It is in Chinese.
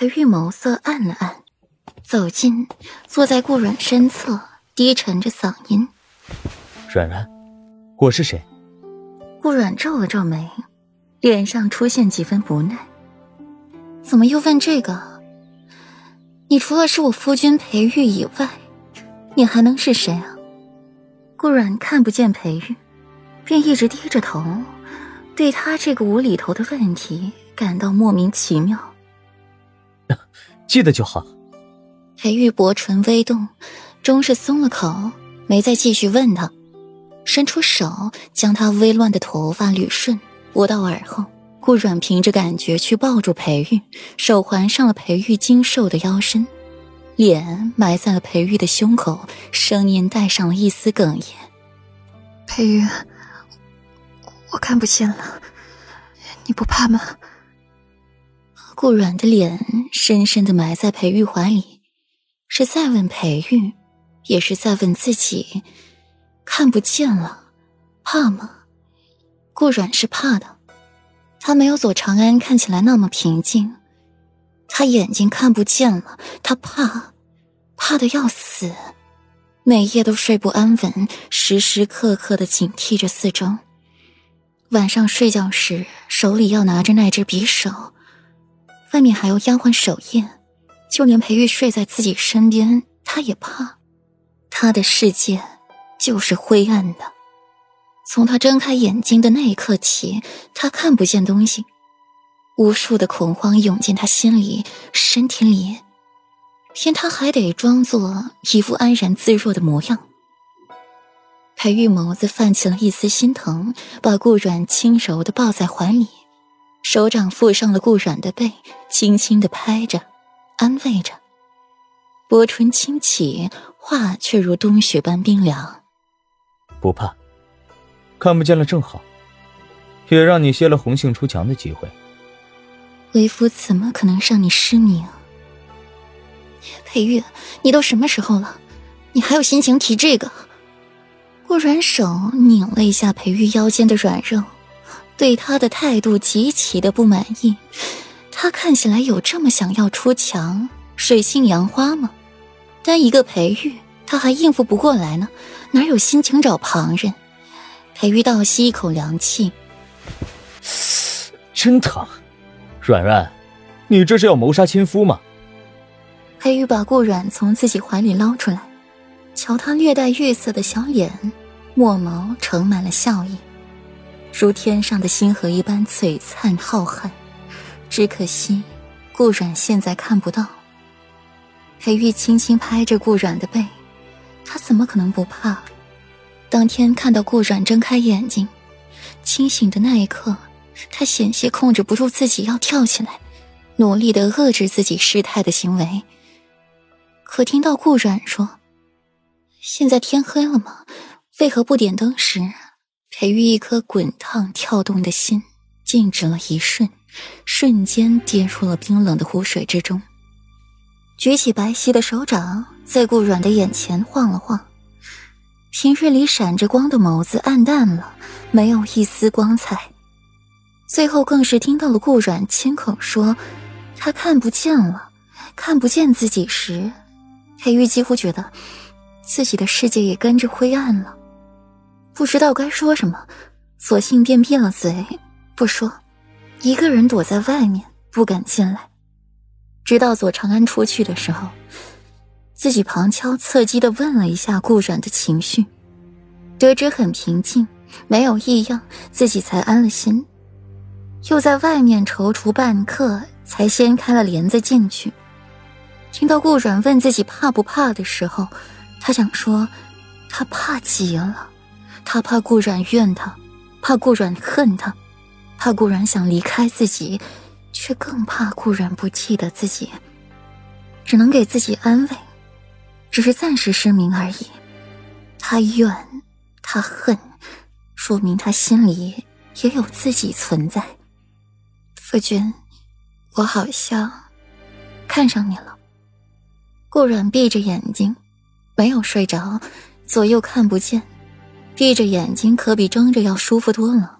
裴玉眸色暗了暗，走近，坐在顾阮身侧，低沉着嗓音：“阮阮，我是谁？”顾阮皱了皱眉，脸上出现几分不耐：“怎么又问这个？你除了是我夫君裴玉以外，你还能是谁啊？”顾阮看不见裴玉，便一直低着头，对他这个无厘头的问题感到莫名其妙。记得就好。裴玉薄唇微动，终是松了口，没再继续问他，伸出手将他微乱的头发捋顺，拨到耳后。顾阮凭着感觉去抱住裴玉，手环上了裴玉精瘦的腰身，脸埋在了裴玉的胸口，声音带上了一丝哽咽：“裴玉，我看不见了，你不怕吗？”顾阮的脸深深的埋在裴玉怀里，是在问裴玉，也是在问自己：看不见了，怕吗？顾阮是怕的，他没有左长安看起来那么平静，他眼睛看不见了，他怕，怕的要死，每夜都睡不安稳，时时刻刻的警惕着四周。晚上睡觉时，手里要拿着那只匕首。外面还有丫鬟守夜，就连裴玉睡在自己身边，他也怕。他的世界就是灰暗的。从他睁开眼睛的那一刻起，他看不见东西。无数的恐慌涌进他心里、身体里，偏他还得装作一副安然自若的模样。裴玉眸子泛起了一丝心疼，把顾阮轻柔的抱在怀里。手掌附上了顾阮的背，轻轻的拍着，安慰着。薄唇轻启，话却如冬雪般冰凉。不怕，看不见了正好，也让你歇了红杏出墙的机会。为夫怎么可能让你失明？裴玉，你都什么时候了，你还有心情提这个？顾阮手拧了一下裴玉腰间的软肉。对他的态度极其的不满意，他看起来有这么想要出墙、水性杨花吗？单一个裴玉，他还应付不过来呢，哪有心情找旁人？裴玉倒吸一口凉气，真疼！软软，你这是要谋杀亲夫吗？裴玉把顾软从自己怀里捞出来，瞧他略带月色的小脸，墨眸盛满了笑意。如天上的星河一般璀璨浩瀚，只可惜顾阮现在看不到。裴玉轻轻拍着顾阮的背，他怎么可能不怕？当天看到顾阮睁开眼睛，清醒的那一刻，他险些控制不住自己要跳起来，努力的遏制自己失态的行为。可听到顾阮说：“现在天黑了吗？为何不点灯？”时。裴玉一颗滚烫跳动的心静止了一瞬，瞬间跌入了冰冷的湖水之中。举起白皙的手掌，在顾阮的眼前晃了晃。平日里闪着光的眸子暗淡了，没有一丝光彩。最后更是听到了顾阮亲口说：“他看不见了，看不见自己。”时，裴玉几乎觉得自己的世界也跟着灰暗了。不知道该说什么，索性便闭了嘴，不说。一个人躲在外面，不敢进来。直到左长安出去的时候，自己旁敲侧击的问了一下顾阮的情绪，得知很平静，没有异样，自己才安了心。又在外面踌躇半刻，才掀开了帘子进去。听到顾阮问自己怕不怕的时候，他想说，他怕极了。他怕顾阮怨他，怕顾阮恨他，怕顾阮想离开自己，却更怕顾阮不记得自己。只能给自己安慰，只是暂时失明而已。他怨，他恨，说明他心里也有自己存在。夫君，我好像看上你了。顾阮闭着眼睛，没有睡着，左右看不见。闭着眼睛可比睁着要舒服多了。